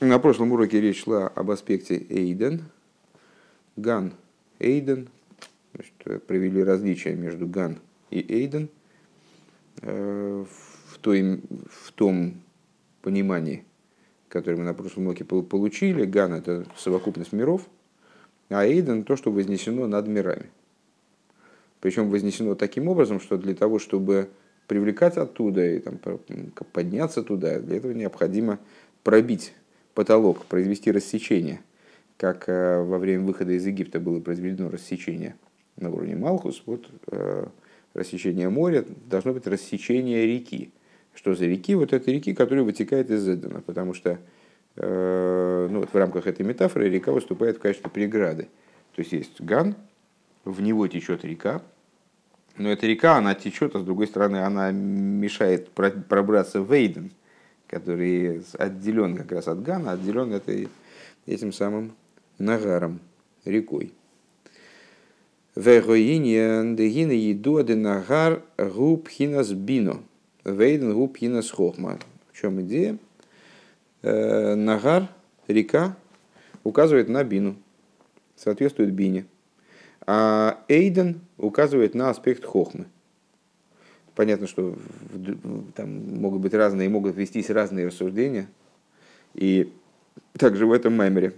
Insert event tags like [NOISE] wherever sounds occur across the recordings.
На прошлом уроке речь шла об аспекте עדן. גן עדן. Значит, провели различия между גן и עדן э, в, той, в том понимании, которое мы на прошлом уроке получили. גן – это совокупность миров, а עדן – то, что вознесено над мирами. Причем вознесено таким образом, что для того, чтобы привлекать оттуда и там, подняться туда, для этого необходимо пробить потолок, произвести рассечение, как э, во время выхода из Египта было произведено рассечение на уровне Малхус, вот э, рассечение моря должно быть рассечение реки. Что за реки? Вот это реки, которые вытекают из Эдена, потому что э, ну, вот в рамках этой метафоры река выступает в качестве преграды. То есть есть Ган, в него течет река, но эта река, она течет, а с другой стороны, она мешает пробраться в Эйден, который отделен как раз от Гана, отделен этой, этим самым Нагаром, рекой. Вегоиньян дегина еду нагар губ хинас бино. Вейден губ хинас хохма. В чем идея? Э, нагар, река, указывает на бину, соответствует бине. А Эйден указывает на аспект хохмы. Понятно, что там могут быть разные, могут вестись разные рассуждения. И также в этом мемере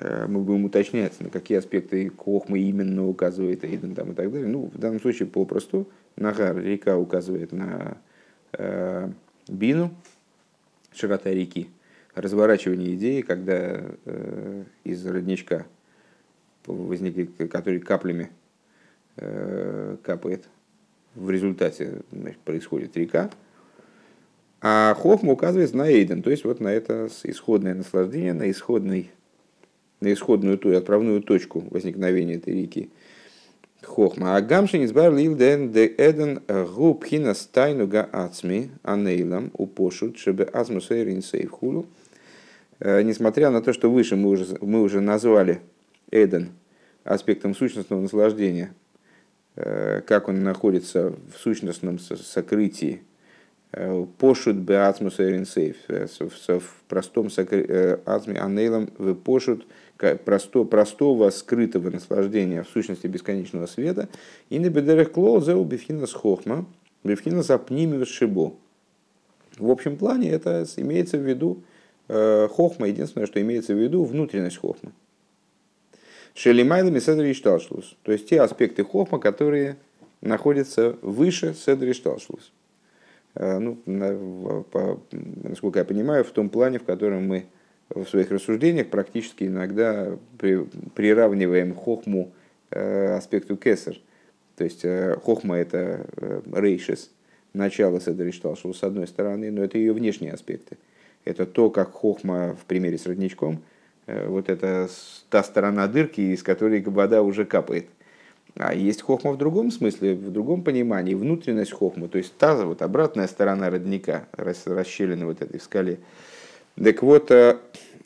э, мы будем уточнять, на какие аспекты Хохмы именно указывает Эйден там, и так далее. Ну, в данном случае попросту Нагар, река указывает на э, Бину, широта реки, разворачивание идеи, когда э, из родничка возникли, который каплями э, капает в результате значит, происходит река, а Хохма указывает на Эйден, то есть вот на это исходное наслаждение, на, исходный, на исходную ту отправную точку возникновения этой реки. Хохма. А гамшин избар лилден де эден губ хина стайну га ацми анейлам упошут шебе азму сейрин сейфхулу. Э, несмотря на то, что выше мы уже, мы уже назвали Эден аспектом сущностного наслаждения, как он находится в сущностном сокрытии. Э, пошут бы ацмус эринсейф, э, в простом ацме анейлом вы пошут просто, простого скрытого наслаждения в сущности бесконечного света. И на бедерах клоу зеу бифхинас хохма, бифхинас апнимиус шибо. В общем плане это имеется в виду хохма, единственное, что имеется в виду внутренность хохмы. Шелимайлами Седри Шталшлус. То есть те аспекты Хохма, которые находятся выше Седри Шталшлус. Э, ну, насколько я понимаю, в том плане, в котором мы в своих рассуждениях практически иногда при, приравниваем Хохму э, аспекту Кесар. То есть э, Хохма это Рейшес, начало Седри Шталшлус с одной стороны, но это ее внешние аспекты. Это то, как Хохма в примере с родничком – вот это та сторона дырки, из которой вода уже капает. А есть хохма в другом смысле, в другом понимании, внутренность хохма, то есть та вот обратная сторона родника, расщелина вот этой в скале. Так вот, э,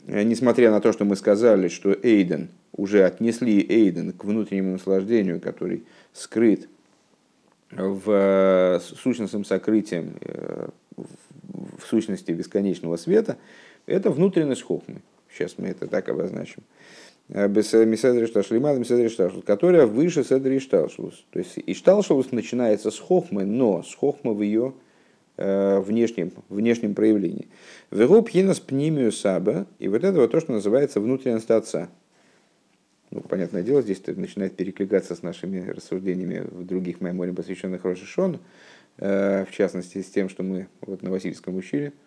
несмотря на то, что мы сказали, что Эйден, уже отнесли Эйден к внутреннему наслаждению, который скрыт в э, сущностном сокрытием, в сущности бесконечного света, это внутренность хохмы. Сейчас мы это так обозначим. Э, которая выше Седри Ишталшус. То есть Ишталшус начинается с хохмы, но с хохмы в ее э, внешнем, внешнем проявлении. Вегу пьинас пнимию саба, и вот это вот то, что называется внутренность отца. Ну, понятное дело, здесь это начинает перекликаться с нашими рассуждениями в других мемориях, посвященных Рошишону, э, в частности, с тем, что мы вот на Васильском учили –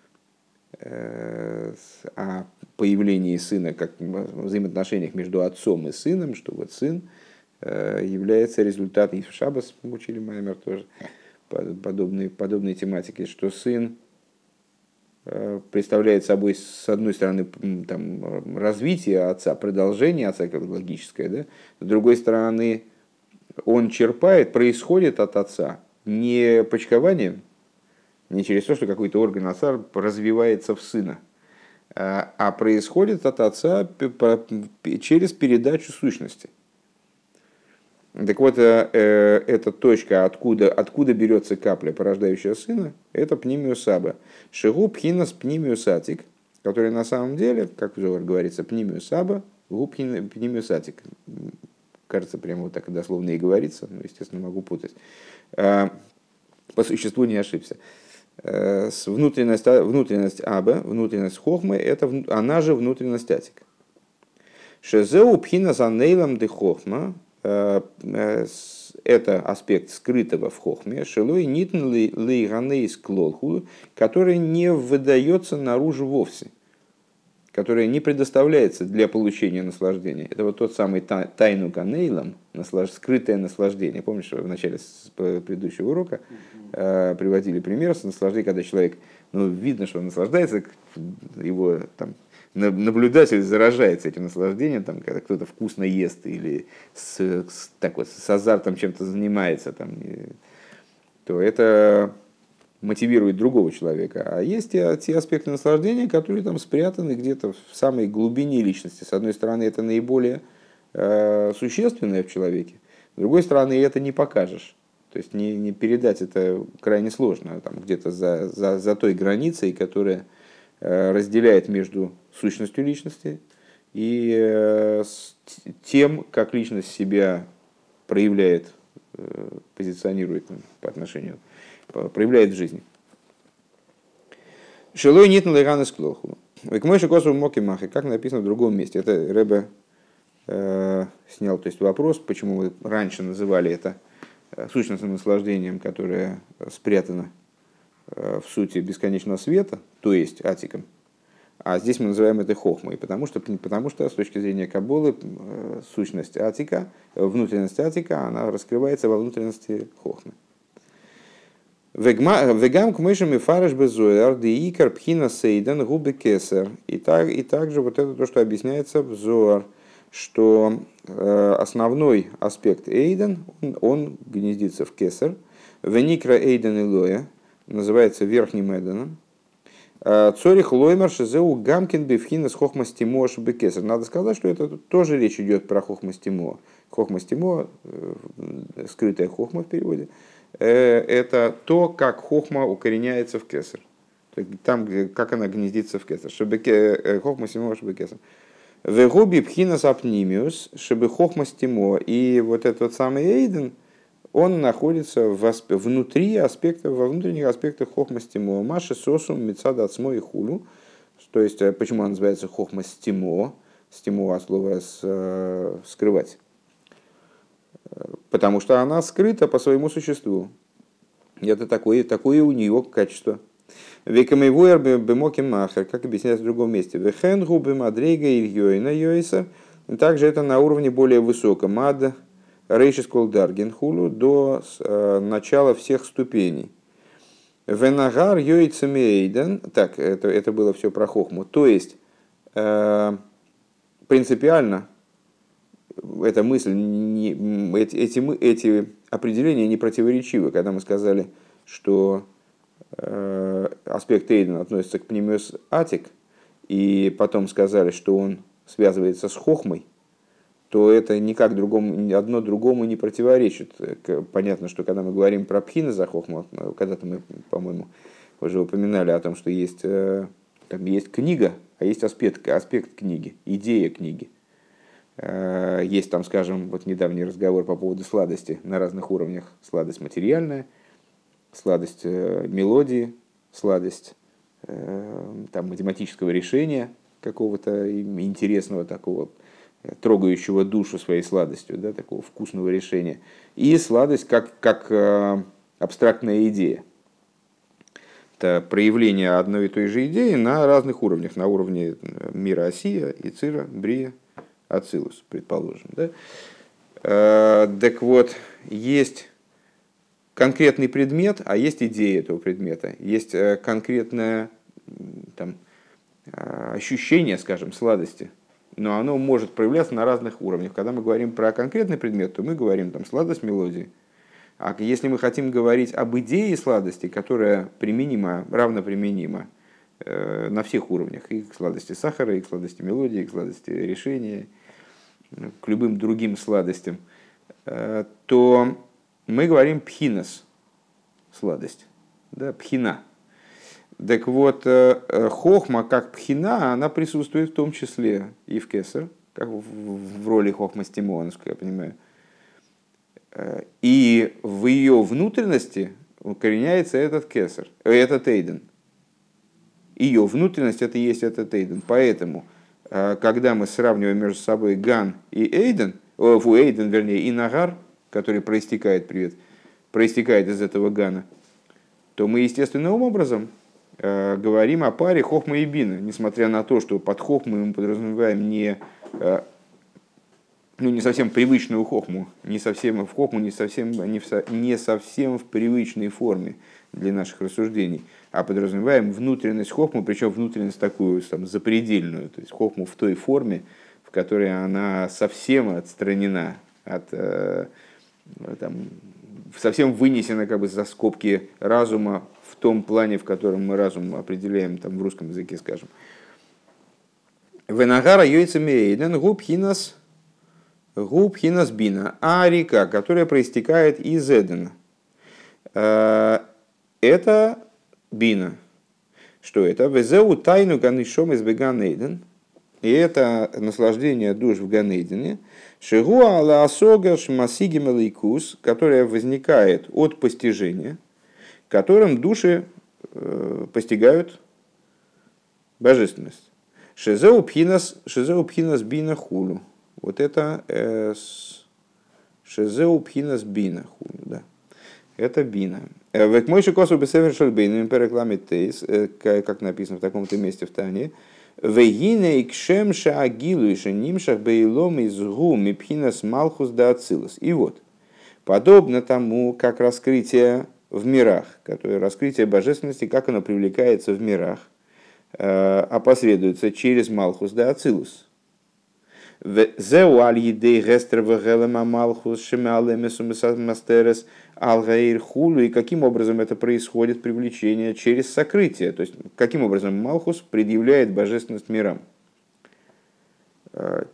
о появлении сына, как взаимоотношениях между отцом и сыном, что вот сын э, является результатом, и Шабас учили Маймер тоже, подобной, подобной тематики, что сын э, представляет собой, с одной стороны, там, развитие отца, продолжение отца, как логическое, да? с другой стороны, он черпает, происходит от отца не почкованием, не через то, что какой-то орган отца развивается в сына, а, а происходит от отца через передачу сущности. Так вот, э, э, эта точка, откуда, откуда берется капля, порождающая сына, это пнимиусаба. Шигу пхинас пнимиусатик, который на самом деле, как уже говорится, пнимиус аба, губ пнимиус атик. Кажется, прямо вот так дословно и говорится, но, естественно, могу путать. По существу не ошибся. Внутренность, внутренность аба, внутренность хохмы, это она же внутренность атика. Шезеу пхина за нейлом де хохма, э, э, это аспект скрытого в хохме, шелой нитн лейганейс клолху, который не выдается наружу вовсе, который не предоставляется для получения наслаждения. Это вот тот самый тайну канейлом, наслаж, скрытое наслаждение. Помнишь, в начале предыдущего урока э, приводили пример с наслаждением, когда человек, ну, видно, что он наслаждается, его там наблюдатель заражается этим наслаждением, там, когда кто-то вкусно ест или с, с, так вот, с азартом чем-то занимается, там, и, то это мотивирует другого человека. А есть те, аспекты наслаждения, которые там спрятаны где-то в самой глубине личности. С одной стороны, это наиболее э, существенное в человеке, с другой стороны, это не покажешь. То есть не, не передать это крайне сложно, там где-то за, за, за той границей, которая э, разделяет между сущностью личности и э, тем, как личность себя проявляет, позиционирует по отношению, проявляет в жизни. Шилой нет налеганы склоху. Векмойши косу моки махи, как написано в другом месте. Это Рэбе э, снял то есть вопрос, почему мы раньше называли это э, сущностным наслаждением, которое спрятано в сути бесконечного света, то есть атиком, а здесь мы называем это хохмой, потому что, потому что с точки зрения Кабулы э, сущность атика, внутренность атика, она раскрывается во внутренности хохмы. Вегам к мышам и фараш безуэр, икар пхина сейден губы кесар. И, так, и также вот это то, что объясняется в Зоар, что э, основной аспект эйден, он, он гнездится в кесар. Веникра эйден и лоя, называется верхним эйденом. Цорих Лоймер Шизеу Гамкин Бифхина с Хохмастимо Шбекесер. Надо сказать, что это тоже речь идет про Хохмастимо. Хохмастимо, э, скрытая хохма в переводе, э, это то, как хохма укореняется в кесар. Там, как она гнездится в кесар. Э, Хохмастимо Шбекесер. Вегуби Пхина Сапнимиус, чтобы Хохмастимо. И вот этот самый Эйден – он находится в асп... внутри аспектов, во внутренних аспектах хохмастимо. Маши сосум мецада ацмо и хулу. То есть, э, почему он называется хохмастимо? Стимо от слова э, скрывать. Потому что она скрыта по своему существу. Это такое, такое у нее качество. Векамейвуэр бемоки махер, как объясняется в другом месте. Вехенгу бемадрейга ильёйна йойса. Также это на уровне более высоком. Мад Рейшис Колдарген хулу до э, начала всех ступеней. Венагар Йойцемейден, так, это, это было все про хохму, то есть э, принципиально эта мысль, не, эти, эти, эти определения не противоречивы, когда мы сказали, что э, аспект Эйден относится к пнемиос атик, и потом сказали, что он связывается с хохмой, то это никак другому, одно другому не противоречит. Понятно, что когда мы говорим про пхина за хохму, когда-то мы, по-моему, уже упоминали о том, что есть, э, там есть книга, а есть аспект, аспект книги, идея книги. Э, есть там, скажем, вот недавний разговор по поводу сладости на разных уровнях. Сладость материальная, сладость э, мелодии, сладость там, математического решения какого-то интересного такого трогающего душу своей сладостью, да, такого вкусного решения, и сладость как, как э, абстрактная идея. Это проявление одной и той же идеи на разных уровнях, на уровне э, мира Осия, Ицира, Брия, Ацилус, предположим. Да? Э, так вот, есть конкретный предмет, а есть идея этого предмета, есть э, конкретное там, э, ощущение, скажем, сладости – но оно может проявляться на разных уровнях. Когда мы говорим про конкретный предмет, то мы говорим там сладость мелодии. А если мы хотим говорить об идее сладости, которая применима, равноприменима э, на всех уровнях, и к сладости сахара, и к сладости мелодии, и к сладости решения, к любым другим сладостям, э, то мы говорим пхинос, сладость, да, пхина. Так вот, э, э, хохма как пхина, она присутствует в том числе и в кесар, как в, роли хохма стимона, насколько я понимаю. И в ее внутренности укореняется этот кесар, этот эйден. Ее внутренность это и есть этот эйден. Поэтому, когда мы сравниваем между собой ган и эйден, фу, эйден, вернее, и нагар, который проистекает, привет, проистекает из этого гана, то мы естественным образом э, говорим о паре хохма и бина, несмотря на то, что под хохмой мы подразумеваем не, э, ну, не совсем привычную хохму, не совсем в хохму, не совсем, не, в, не совсем в привычной форме для наших рассуждений, а подразумеваем внутренность хохмы, причем внутренность такую там, запредельную, то есть хохму в той форме, в которой она совсем отстранена от э, там, совсем вынесена как бы за скобки разума в том плане, в котором мы разум определяем там, в русском языке, скажем. Венагара йойцемейден губ хинас губ хинас бина. А река, которая проистекает из Эдена. Э, это бина. Что это? Везеу тайну ганишом из Беганейден. И это наслаждение душ в Ганейдене – Шигуа ала асога шмасиги малейкус, которая возникает от постижения, которым души постигают божественность. Шизеу пхинас, шизеу пхинас бина хулу. Вот это э, шизеу пхинас бина хулу, да. Это бина. Э, Век мой шикосу бесевер шальбейн, перекламит тейс, э, как написано в таком-то месте в Тане, Вегине и кшем шаагилу и шенимшах бейлом из гу мипхинас малхус да ацилус. И вот, подобно тому, как раскрытие в мирах, которое раскрытие божественности, как оно привлекается в мирах, опосредуется через малхус да ацилус. Зеу аль едей гестер вегелема малхус шемалемесу мастерес алгаир хулу, и каким образом это происходит привлечение через сокрытие, то есть каким образом Малхус предъявляет божественность мирам. Э,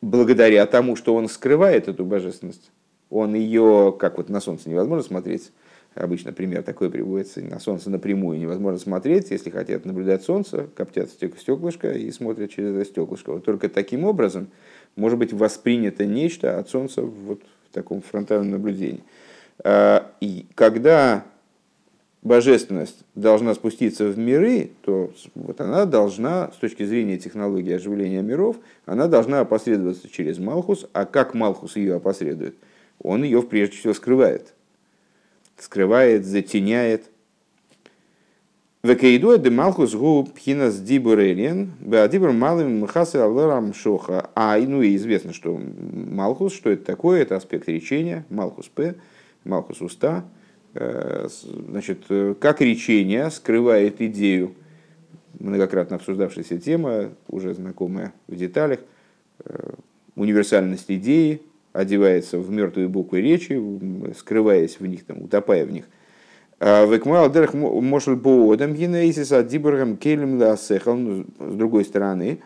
благодаря тому, что он скрывает эту божественность, он ее, как вот на солнце невозможно смотреть, обычно пример такой приводится, на солнце напрямую невозможно смотреть, если хотят наблюдать солнце, коптят стеклышко и смотрят через это стеклышко. Вот только таким образом может быть воспринято нечто от солнца вот в таком фронтальном наблюдении. А, и когда божественность должна спуститься в миры, то вот она должна, с точки зрения технологии оживления миров, она должна опосредоваться через Малхус. А как Малхус ее опосредует? Он ее прежде всего скрывает. Скрывает, затеняет. Векаиду де Малхус гу пхинас дибурелен, беадибур малым мхасы алларам шоха. А, ну и известно, что Малхус, что это такое, это аспект речения, Малхус П, Малхус уста, значит, как речение скрывает идею, многократно обсуждавшаяся тема, уже знакомая в деталях, универсальность идеи одевается в мертвые буквы речи, скрываясь в них, там, утопая в них. А Векмуал дерх мошел боодам генезис а диборгам келем ласехал. Ну, с другой стороны,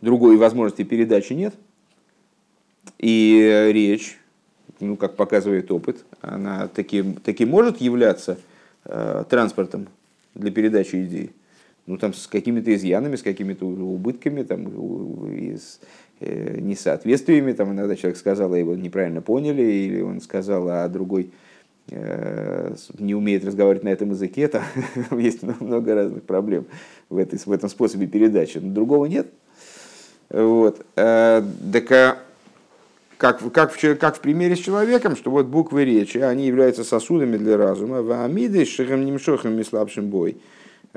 другой возможности передачи нет. И речь ну, как показывает опыт, она таки, таки может являться э, транспортом для передачи идей. Ну, там с какими-то изъянами, с какими-то убытками, там, с э, несоответствиями. Там иногда человек сказал, а его неправильно поняли, или он сказал, а другой э, не умеет разговаривать на этом языке. Там [LAUGHS] есть много разных проблем в, этой, в этом способе передачи. Но другого нет. Вот. Э, так, а как, как, в, как в примере с человеком, что вот буквы речи, они являются сосудами для разума, в амиды шехем немшохем и слабшим бой.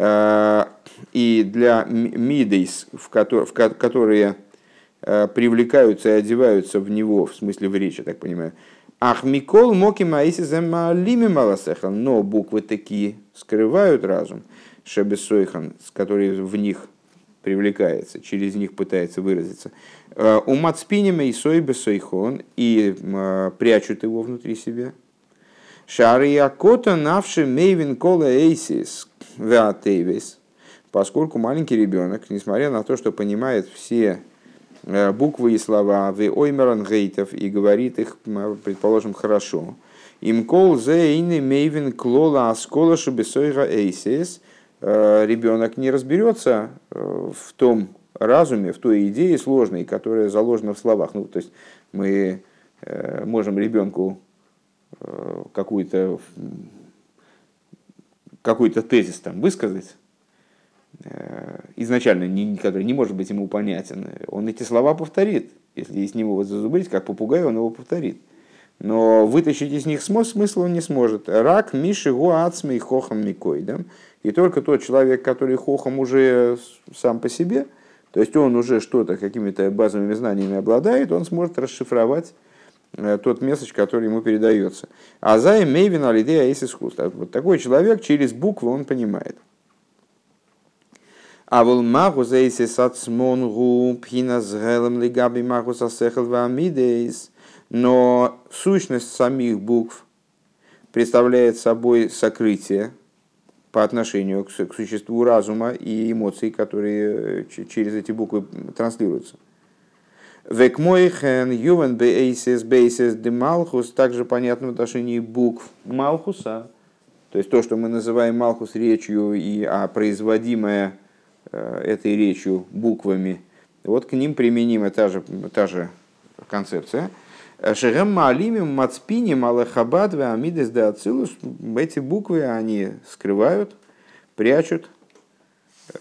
А, и для мидейс, в, ко- в ко- которые а, привлекаются и одеваются в него, в смысле в речи, так понимаю. Ах, Микол моки малими маласехан, но буквы такие скрывают разум, шебесойхан, с который в них привлекается, через них пытается выразиться. Э, у Мацпинима и Сойбе Сойхон и э, прячут его внутри себя. Шариакота навши мейвин кола эйсис веатейвис. Поскольку маленький ребенок, несмотря на то, что понимает все э, буквы и слова в оймеран гейтов и говорит их, предположим, хорошо, Им кол зе ины мейвин клола аскола шубесойга эйсис. Ребенок не разберется в том разуме, в той идее сложной, которая заложена в словах. Ну, то есть мы можем ребенку какую-то какой-то тезис там высказать, Э, изначально, не, который не может быть ему понятен, он эти слова повторит. Если с него вот зазубрить, как попугай, он его повторит. Но вытащить из них смысл он не сможет. Рак, Миши, Гуацми и Микой. Да? И только тот человек, который Хохам уже сам по себе, то есть он уже что-то, какими-то базовыми знаниями обладает, он сможет расшифровать тот месседж, который ему передается. А за Мейвин Алидея Аисис Вот такой человек через буквы он понимает. А вол магу зейси сацмонгу пхина с гелем лигаби магу сасехал вамидейс. Но сущность самих букв представляет собой сокрытие по отношению к, к существу разума и эмоций, которые э, через эти буквы транслируются. Векмойхен ювен бейсис бейсис де малхус также понятно в отношении букв малхуса, то есть то, что мы называем малхус речью и а производимое Э, этой речью, буквами, вот к ним применима та же, та же концепция. Шерем Маалимим Мацпиним Алехабад Амидес де. Эти буквы они скрывают, прячут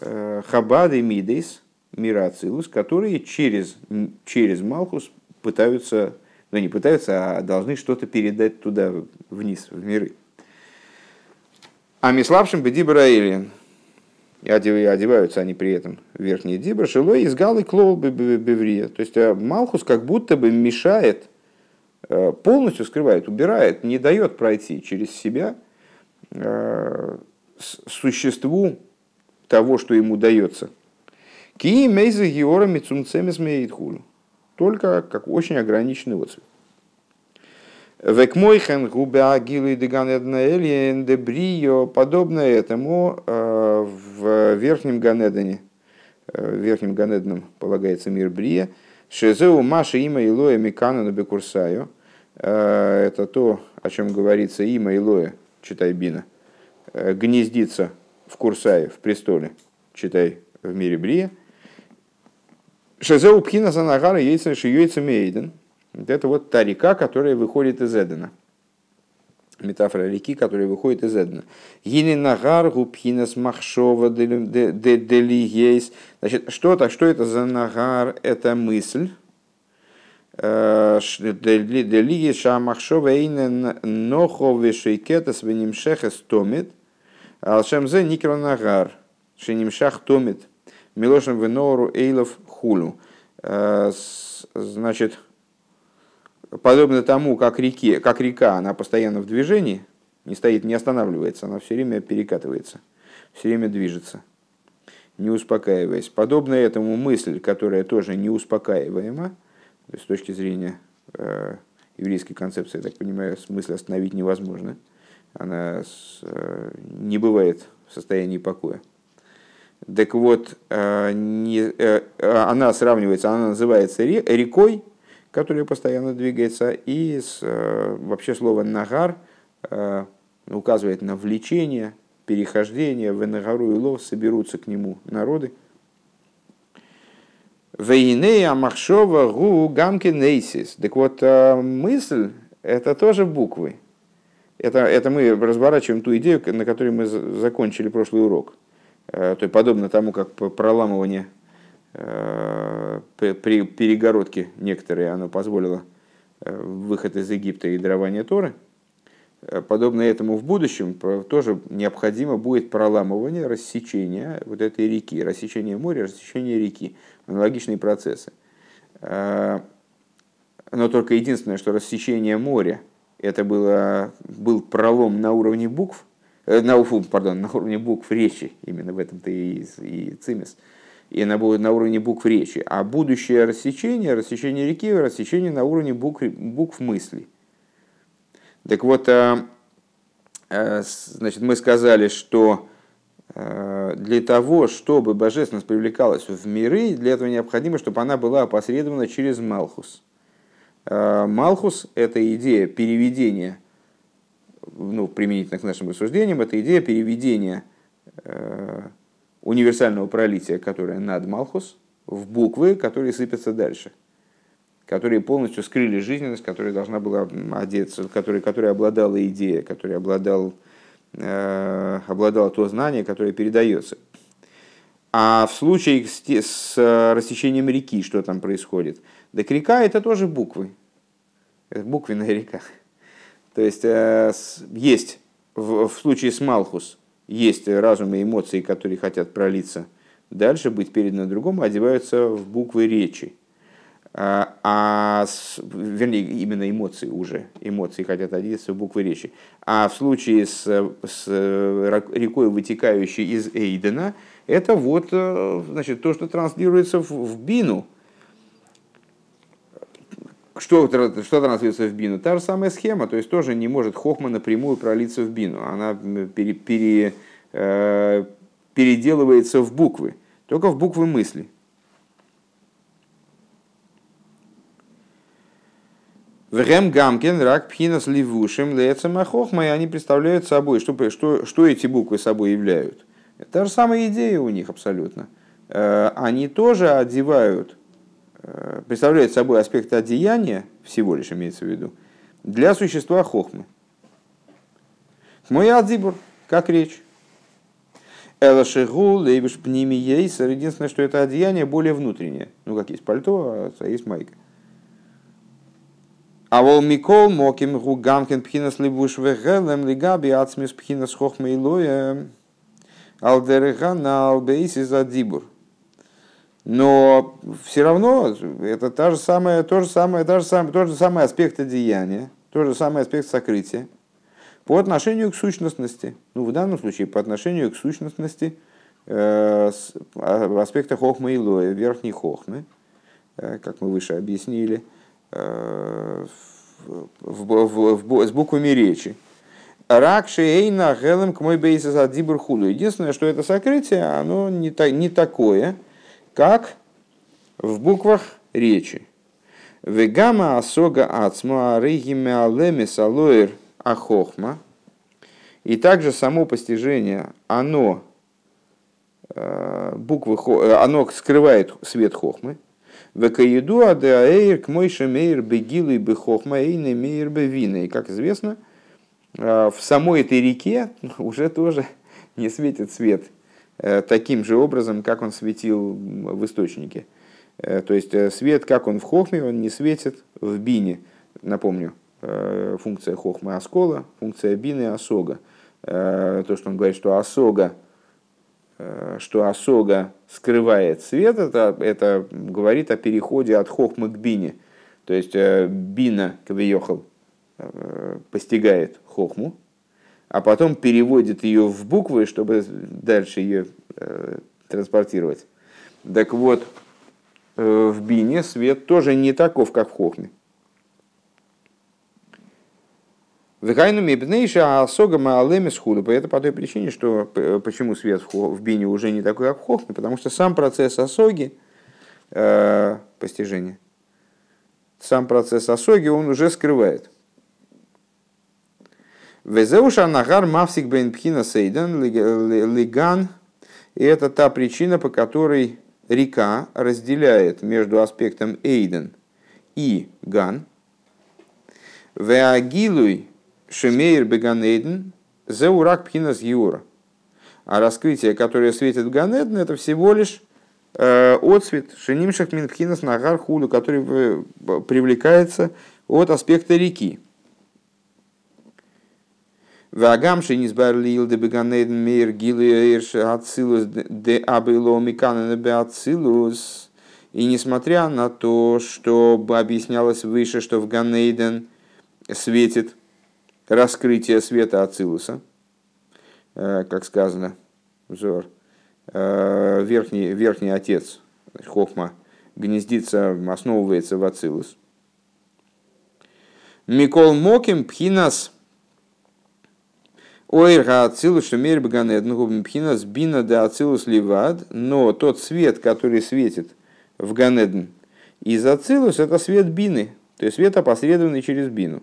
э, Хабад и Мидейс, мира Ацилус, которые через, через Малхус пытаются, ну не пытаются, а должны что-то передать туда, вниз, в миры. А Миславшим Бедибра Элиен и одеваются они при этом верхние дибры, шилой из галы клоу беврия. То есть э, Малхус как будто бы мешает, э, полностью скрывает, убирает, не дает пройти через себя э, существу того, что ему дается. Ки мейза геора мицумцемес меидхулю. Только как очень ограниченный отцвет. Векмойхен губе агилы деганеднаэльен дебрио, подобно этому э, в верхнем Ганедане, э, в верхнем Ганеданом полагается мир Брия, Шезеу Маша има Илоя Микана на Бекурсаю, э, это то, о чем говорится има Илоя, читай Бина, гнездится в Курсае, в престоле, читай в мире Брия. Шезеу Пхина Санагара Яйца Шиюйца Мейден, это вот та река, которая выходит из Эдена. Метафора реки, которая выходит из Эдена. Гининагар губхинас махшова делигейс. Значит, что, так, что это за нагар? Это мысль. Э, делигейс шамахшова эйнен нохо вешейкетас венимшехес томит. Алшемзе никронагар. Шенимшах томит. Милошем венору эйлов хулу. Э, значит, подобно тому, как, реке, как река, она постоянно в движении, не стоит, не останавливается, она все время перекатывается, все время движется, не успокаиваясь. Подобно этому мысль, которая тоже не успокаиваема, с точки зрения э, еврейской концепции, я так понимаю, мысль остановить невозможно, она с, э, не бывает в состоянии покоя. Так вот, э, не, э, она сравнивается, она называется рекой, которая постоянно двигается, и э, вообще слово «нагар» э, указывает на влечение, перехождение, в Нагару и Лов соберутся к нему народы. Вейнея Махшова Гу Гамки Нейсис. Так вот, э, мысль – это тоже буквы. Это, это мы разворачиваем ту идею, на которой мы закончили прошлый урок. То есть, подобно тому, как проламывание Э, при перегородке некоторые оно позволило э, выход из Египта и дарование Торы. Э, подобно этому в будущем тоже необходимо будет проламывание, рассечение вот этой реки, рассечение моря, рассечение реки, аналогичные процессы. Но только единственное, что рассечение моря это было, был пролом на уровне букв, на, пардон, на уровне букв речи, именно в этом-то и, и цимис – и будет на уровне букв речи, а будущее рассечение, рассечение реки, рассечение на уровне букв, букв мыслей. Так вот, э, э, значит, мы сказали, что э, для того, чтобы божественность привлекалась в миры, для этого необходимо, чтобы она была опосредована через Малхус. Малхус – это идея переведения ну, применительно к нашим рассуждениям, это идея переведения универсального пролития, которое над Малхус, в буквы, которые сыпятся дальше, которые полностью скрыли жизненность, которая должна была одеться, которой, которой обладала идея, которой обладал, э, обладало то знание, которое передается. А в случае с, с рассечением реки, что там происходит? Так река это тоже буквы. Это буквенная река. То есть э, есть в, в случае с Малхус есть разум и эмоции, которые хотят пролиться – дальше быть передано другому, одеваются в буквы речи. А, а вернее, именно эмоции уже, эмоции хотят одеться в буквы речи. А в случае с, с рекой, вытекающей из Эйдена, это вот э, значит, то, что транслируется в, в бину. Что, что транслируется в бину? Та же самая схема, то есть тоже не может хохма напрямую пролиться в бину. Она пере, пере, э, переделывается в буквы, только в буквы мысли. Врем гамкен рак пхинас ливушим лецем ахохма, и они представляют собой, что, что, что эти буквы собой являют. Это та же самая идея у них абсолютно. Э, они тоже одевают, э, представляют собой аспект одеяния, всего лишь имеется в виду, для существа хохмы. Мой адзибур, как речь. Элашигу, лейбиш пними ейсер. Единственное, что это одеяние более внутреннее. Ну, как есть пальто, а есть майка. А вол микол моким гу гамкин пхинас либуш вегелем лигаби ацмис пхинас хохма илоя алдерега на албейс из адибур. Но все равно это та же самая, то же самое, та же самая, тот же самый аспект одеяния, тот же самый аспект сокрытия по отношению к сущностности. Ну, в данном случае по отношению к сущностности э, а, аспекта хохмы и лоя, верхней хохмы, э, как мы выше объяснили, э, в, в, в, с буквами речи. Ракши эйна гелем к мой бейсис адибур худу. Единственное, что это сокрытие, оно не, та, не такое, как в буквах речи. Вегама асога ацма арейгиме алеме салоир – ахохма. И также само постижение, оно, э, буквы, э, оно скрывает свет хохмы. Векаеду адеаэйр к мойше мейр бегилу и бехохма эйне мейр бевина. И как известно, э, в самой этой реке [LAUGHS] уже тоже не светит свет таким же образом, как он светил в источнике. То есть свет, как он в хохме, он не светит в бине. Напомню, Э, функция хохмы оскола, функция бины осога. Э, то, что он говорит, что осога, э, что осога скрывает свет, это, это говорит о переходе от хохмы к бине. То есть бина, кавиехал, постигает хохму, а потом переводит ее в буквы, чтобы дальше ее транспортировать. Так вот, в бине свет тоже не таков, как в хохме. Вегайну мибнейша асога маалеми схуду. Это по той причине, что почему свет в бине уже не такой, как в хохме, потому что сам процесс осоги, э, постижения, сам процесс осоги он уже скрывает. Везеуша нагар мавсик бен пхина сейдан лиган. И это та причина, по которой река разделяет между аспектом эйден и ган. Веагилуй Шемейр Беганейден, Зеурак Пхинас Юра. А раскрытие, которое светит Ганеден, это всего лишь э, отцвет Шенимшах Минпхинас Нагар Хулю, который э, привлекается от аспекта реки. Вагам шенизбар лил де беганейден мейр гилуэрш ацилус де абило миканен бе ацилус. И несмотря на то, что объяснялось выше, что в Ганейден светит раскрытие света Ацилуса, э, как сказано, взор, э, верхний, верхний отец, Хохма, гнездится, основывается в Ацилус. Микол Моким Пхинас Ойрга Ацилус Шемер Баганед Пхинас Бина де Ацилус Ливад, но тот свет, который светит в Ганедн из Ацилус, это свет Бины, то есть свет опосредованный через Бину.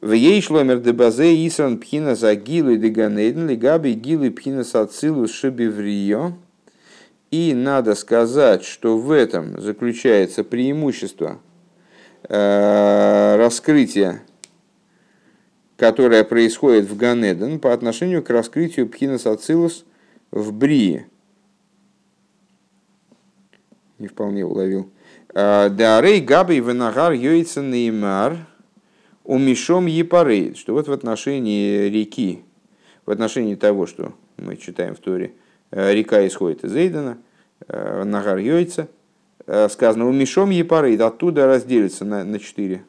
В ей шломер де базе исран пхина за гилу де ганейден, лигаби гилу пхина сацилу шибиврио. И надо сказать, что в этом заключается преимущество э, раскрытия, которое происходит в Ганеден по отношению к раскрытию пхинас ацилус в Брии. Не вполне уловил. Э, Дарей габей венагар йойца неймар – умешом епарей, что вот в отношении реки, в отношении того, что мы читаем в Торе, э, река исходит из Эйдена, э, Нагар Йойца, э, сказано умешом епарей, оттуда разделится на, на четыре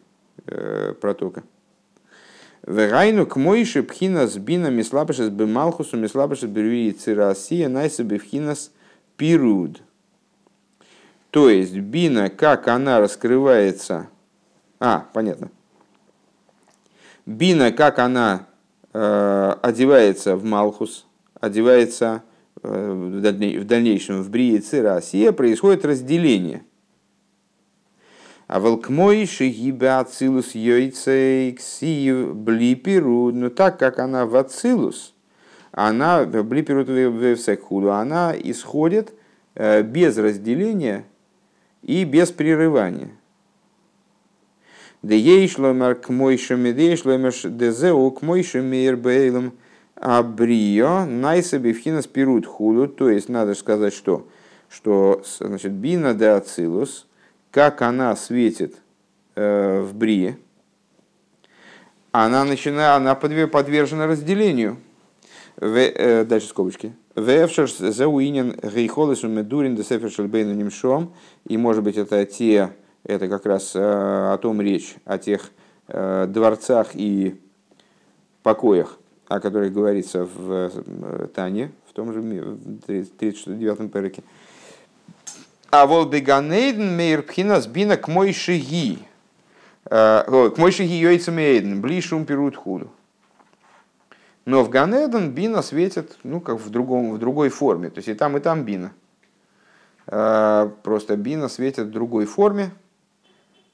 протока. Вегайну к моише пхинас бина мислабашес бемалхусу мислабашес беруи цирасия найса бифхинас пируд. То есть бина, как она раскрывается... А, понятно. Бина, как она э, одевается в Малхус, одевается э, в дальнейшем в Брии Цира Асия, происходит разделение. А волкмой шигиба ацилус йойцей ксив блипиру, но так как она в ацилус, она блипиру в она исходит э, без разделения и без прерывания. Де ейшломер к мойшем шломер дезеу к мойшем бейлом абрио найсаби вхинас пирут худу. То есть надо сказать, что, что значит, бина де ацилус, как она светит э, в брие, она, начинает, она подвержена разделению. В, э, дальше скобочки. Зауинен гейхолесу медурин. И может быть это те это как раз э, о том речь, о тех э, дворцах и покоях, о которых говорится в э, Тане, в том же 39-м переке. А вол беганейден мейр пхинас бина к мой шиги. К мой шиги йойцам эйден, блишум перут худу. Но в Ганеден бина светит, ну, как в, другом, в другой форме. То есть и там, и там бина. Просто бина светит в другой форме,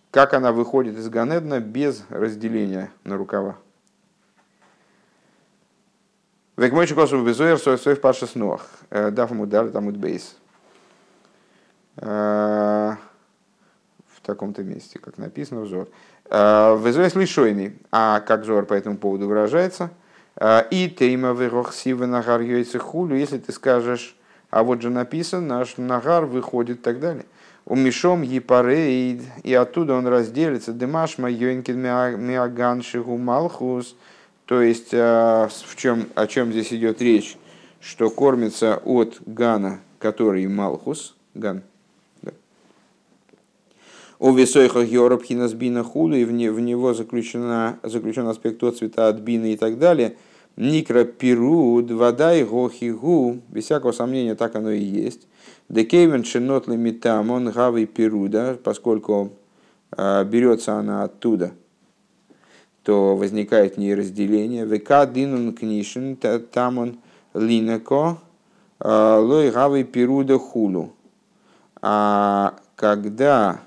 как она выходит из Ганедна без разделения на рукава. Векмойши косу безуэр сой в паша снох. Э, Дав ему дали там бейс. Э, в таком-то месте, как написано взор. Э, Везуэр слышойный. А как взор по этому поводу выражается? И тейма вырохсива нагар хулю, если ты скажешь, а вот же написано, наш нагар выходит и так далее умешом епарейд, и оттуда он разделится, демашма йонкин миаган шигу малхус, то есть в чем, о чем здесь идет речь, что кормится от гана, который малхус, ган, у весойха Йораб Хинасбина Худу, и в, не, в него заключена, заключен аспект от цвета от бины и так далее. Никра пируд, вода и гохигу, без всякого сомнения так оно и есть. Декейвен шинот лимитам, он гавый перуда, поскольку а, берется она оттуда, то возникает в ней разделение. Века динун книшин, там он линеко, а, лой гавый перуда хулу. А когда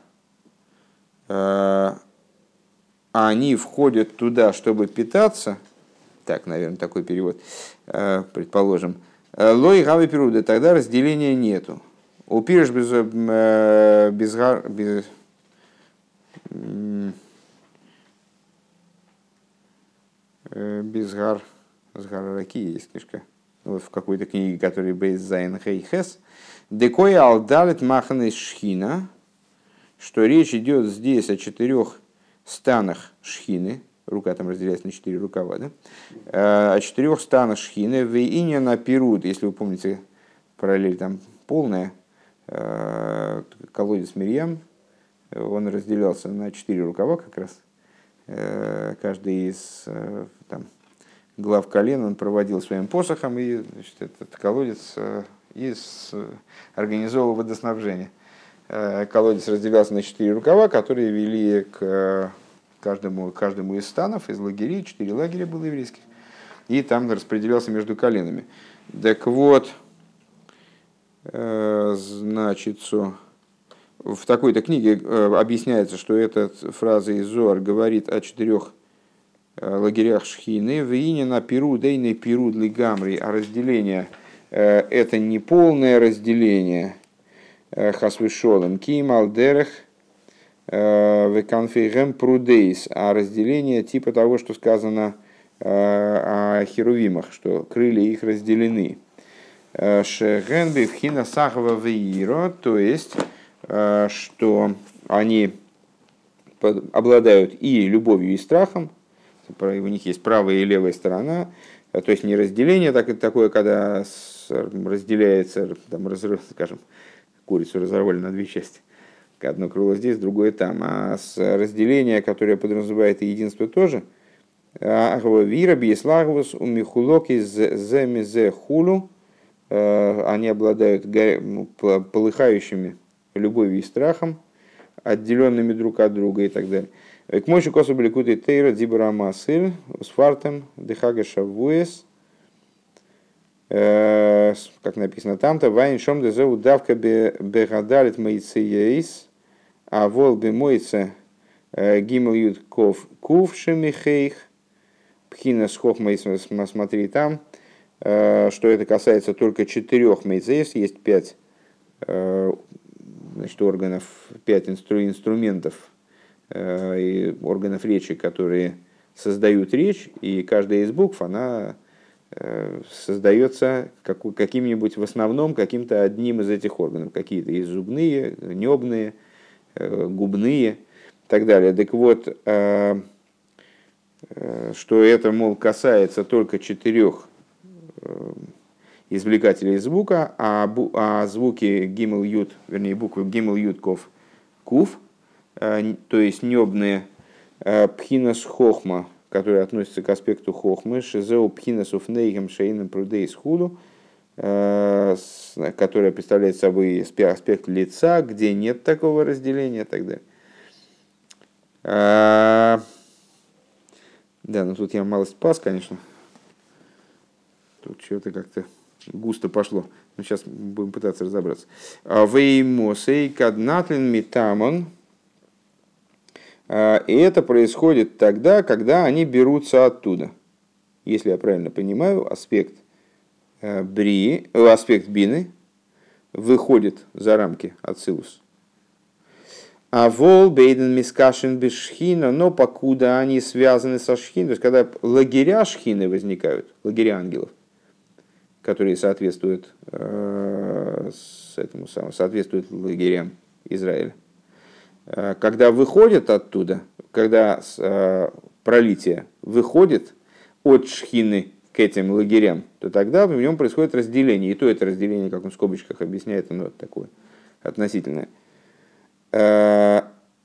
они входят туда, чтобы питаться, так, наверное, такой перевод, предположим, лой гавый перуда, тогда разделения нету. Упирш без, э, без, без, э, без гар, с раки есть книжка, вот в какой-то книге, которая Бейс Зайн Хейхес, Декой алдалит маханы шхина, что речь идет здесь о четырех станах шхины, рука там разделяется на четыре рукава, да? Э, о четырех станах шхины, в ине на перуд, если вы помните, параллель там полная, Э, колодец Мирьям, он разделялся на четыре рукава как раз. Э, каждый из там, глав колен он проводил своим посохом, и значит, этот колодец и организовывал водоснабжение. Колодец разделялся на четыре рукава, которые вели к каждому, каждому из станов, из лагерей, четыре лагеря было еврейских, и там распределялся между коленами. Так вот, Э, значит, в такой-то книге э, объясняется, что эта фраза из Зоар говорит о четырех лагерях Шхины, в на Перу, дейный Перу для а разделение это не полное разделение Хасвишолем, Кимал Дерех, Веканфейгем Прудейс, а разделение типа того, что сказано о херувимах, что крылья их разделены. Шегенби вхина сахава веиро, то есть, что они обладают и любовью, и страхом, у них есть правая и левая сторона, то есть не разделение так, такое, когда разделяется, там, разрыв, скажем, курицу разорвали на две части, одно крыло здесь, другое там, а с разделение, которое подразумевает и единство тоже, Вира Бьеслагвус у Михулоки Земизе Хулу, они обладают полыхающими любовью и страхом, отделенными друг от друга и так далее. К мойши косу бликуты тейра дибра масыль с фартом дехага шавуэс, э, как написано там-то, вайн шом дезе удавка бегадалит мейцеейс, а вол бы мойце э, гимл ют ков кув шемихейх, пхина с хохмейс, смотри там, э, что это касается только четырех мейцеев, есть пять значит, органов, пять инстру, инструментов э, и органов речи, которые создают речь, и каждая из букв, она э, создается как, каким-нибудь в основном каким-то одним из этих органов. Какие-то есть зубные, небные, э, губные и так далее. Так вот, э, э, что это, мол, касается только четырех э, извлекателей звука, а, бу, а звуки гимл ют, вернее буквы гимл ют ков кув, э, то есть небные э, пхинас хохма, которые относятся к аспекту хохмы, шизеу пхинас уфнейгем шейном прудейс худу, э, которая представляет собой аспект лица, где нет такого разделения и так далее. Да, ну тут я малость спас, конечно. Тут что-то как-то густо пошло. Но сейчас будем пытаться разобраться. А, Веймосей каднатлин митамон. А, и это происходит тогда, когда они берутся оттуда. Если я правильно понимаю, аспект э, брии, э, аспект бины выходит за рамки Ацилус. А вол бейден мискашин без шхина, но покуда они связаны со шхиной, то есть когда лагеря шхины возникают, лагеря ангелов, которые соответствуют, э, этому самому, соответствуют лагерям Израиля. Э, когда выходят оттуда, когда э, пролитие выходит от шхины к этим лагерям, то тогда в нем происходит разделение. И то это разделение, как он в скобочках объясняет, оно такое относительное.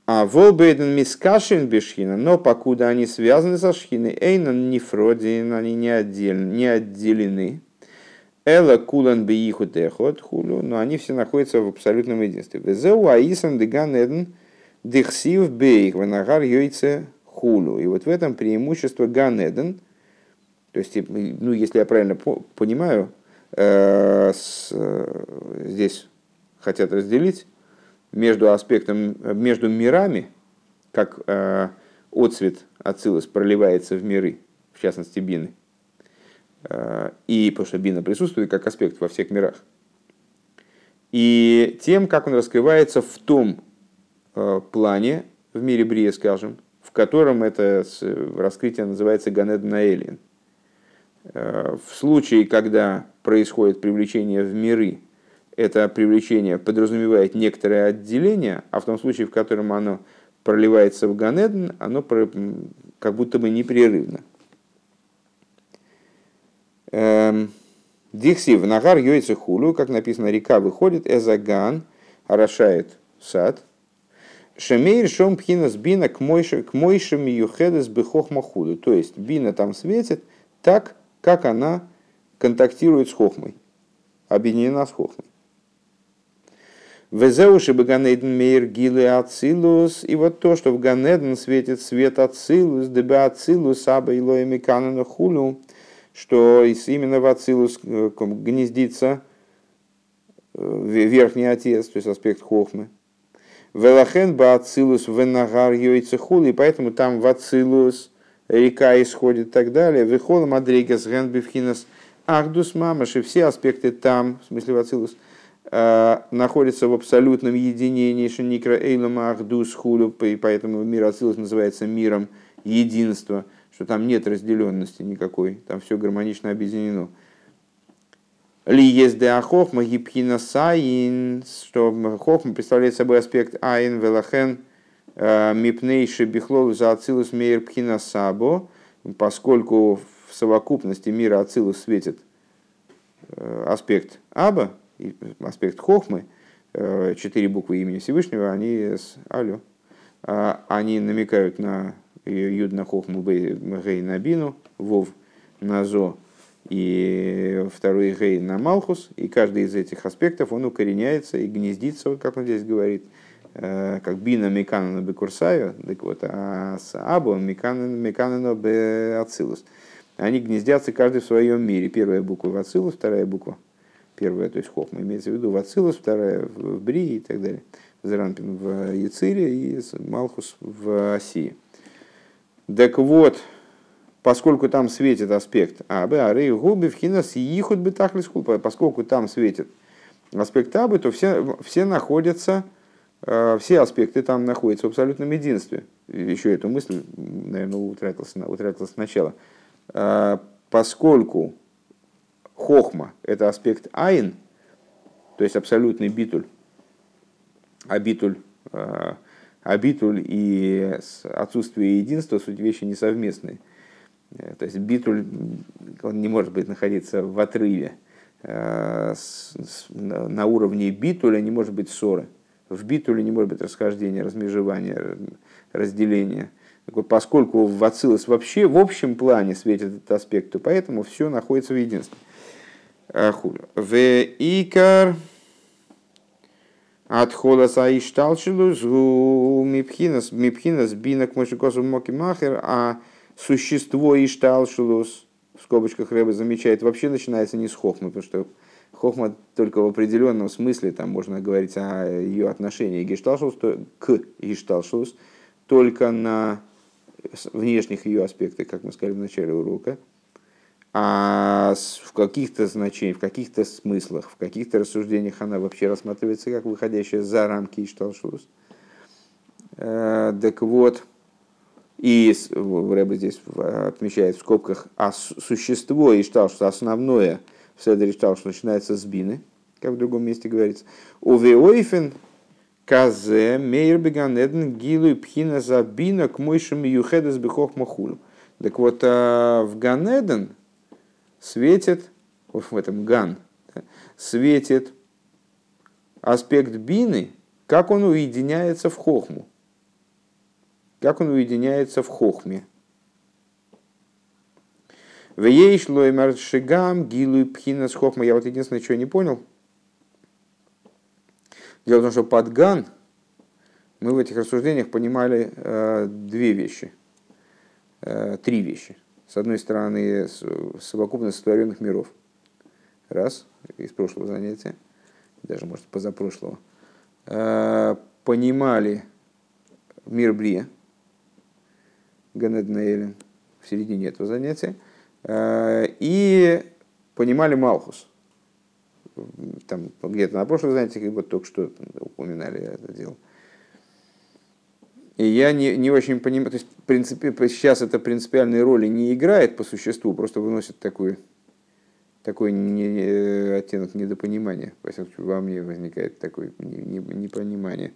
А волбейден мискашин бешхина, но покуда они связаны со шхиной, эйнан нефродин, они не, отдельны, не отделены, Эла кулан бейиху техот хулю, но они все находятся в абсолютном единстве. Везеу аисан деганеден дихсив бейх ванагар йойце хулю. И вот в этом преимущество ганеден, то есть, ну, если я правильно понимаю, э, э, здесь хотят разделить между аспектом, между мирами, как э, отцвет Ацилус проливается в миры, в частности бины, Э, и потому что бина присутствует как аспект во всех мирах. И тем, как он раскрывается в том плане, в мире Брия, скажем, в котором это раскрытие называется Ганед Наэлин. Э, в случае, когда происходит привлечение в миры, это привлечение подразумевает некоторое отделение, а в том случае, в котором оно проливается в Ганеден, оно как будто бы непрерывно. Эм, Дикси в нагар йойца как написано, река выходит, эзаган, орошает сад. Шемейр шом пхинас бина к мойшем юхедес бихохма худу. То есть бина там светит так, как она контактирует с хохмой, объединена с хохмой. Везеуши бы Ганеден мейр гилы ацилус. И вот то, что в Ганеден светит свет ацилус, дебе ацилус, аба илоями канана хулю, что именно в Ацилус э, гнездится э, верхний отец, то есть аспект Хохмы. Велахен ба Ацилус венагар йойцехул, и поэтому там в Ацилус река исходит и так далее. Вихола мадригас генбифхинас ахдус мамаш, и все аспекты там, в смысле вацилус, э, находятся в абсолютном единении, что никра эйлам ахдус хулю, и поэтому мир ацилус называется миром единства, что там нет разделенности никакой, там все гармонично объединено. Ли есть де ахохма гипхина саин, что хохма представляет собой аспект айн велахен э, мипнейши бихлол за ацилус мейр пхина сабо, поскольку в совокупности мира ацилус светит э, аспект аба, аспект хохмы, э, четыре буквы имени Всевышнего, они с алю, они намекают на юд на хохму гей на бину, вов на зо, и второй гей на Малхус, и каждый из этих аспектов он укореняется и гнездится, вот как он здесь говорит, э, как бина мекана на бекурсаю, так вот, а с абу мекана на беацилус. Они гнездятся каждый в своем мире. Первая буква в Ацилус, вторая буква, первая, то есть Хохма, имеется в виду в Ацилус, вторая в Брии и так далее. Зеранпин в Яцире и Малхус в Осии. Так вот, поскольку там светит аспект Абы, а Рей Губи в Хинас Ихуд Бетахлис поскольку там светит аспект Абы, то все, все находятся, э, все аспекты там находятся в абсолютном единстве. Еще эту мысль, наверное, утратилась, утратилась сначала. Э, поскольку Хохма – это аспект Айн, то есть абсолютный битуль, а битуль, э, а битуль и отсутствие единства – суть вещи несовместные – то есть битуль, он не может быть находиться в отрыве. Э, на уровне битуля не может быть ссоры. В битуле не может быть расхождения, размежевания, разделения. Поскольку в Ацилус вообще в общем плане светит этот аспект, то поэтому все находится в единстве. Э, в икар от хола саишталчилус мипхинас мипхинас бинак мошикосу моки махер, а существо Ишталшулус, в скобочках Рэба замечает, вообще начинается не с хохмы, потому что хохма только в определенном смысле, там можно говорить о ее отношении гешталшус к гешталшус, только на внешних ее аспектах, как мы сказали в начале урока, а в каких-то значениях, в каких-то смыслах, в каких-то рассуждениях она вообще рассматривается как выходящая за рамки Ишталшус. Э, так вот, и Рэбе здесь отмечает в скобках, а существо и считал, что основное в Седере считал, что начинается с бины, как в другом месте говорится. Увеойфен казе мейр беганеден гилу пхина за бина к мойшим юхедес бихох махулю. Так вот, а, в Ганеден светит, в этом Ган, светит аспект бины, как он уединяется в хохму как он уединяется в хохме. Вееш лоймар шигам гилу пхина хохма. Я вот единственное, что не понял. Дело в том, что под ган мы в этих рассуждениях понимали э, две вещи, э, три вещи. С одной стороны, совокупность сотворенных миров. Раз, из прошлого занятия, даже, может, позапрошлого. Э, понимали мир Брия, Ганеднейлен в середине этого занятия, э, и понимали Малхус. Там где-то на прошлом занятии, вот только что упоминали это дело. И я не, не очень понимаю, то есть принципе, сейчас это принципиальной роли не играет по существу, просто выносит такой, такой не, э, оттенок недопонимания. Во мне возникает такое непонимание. Не, не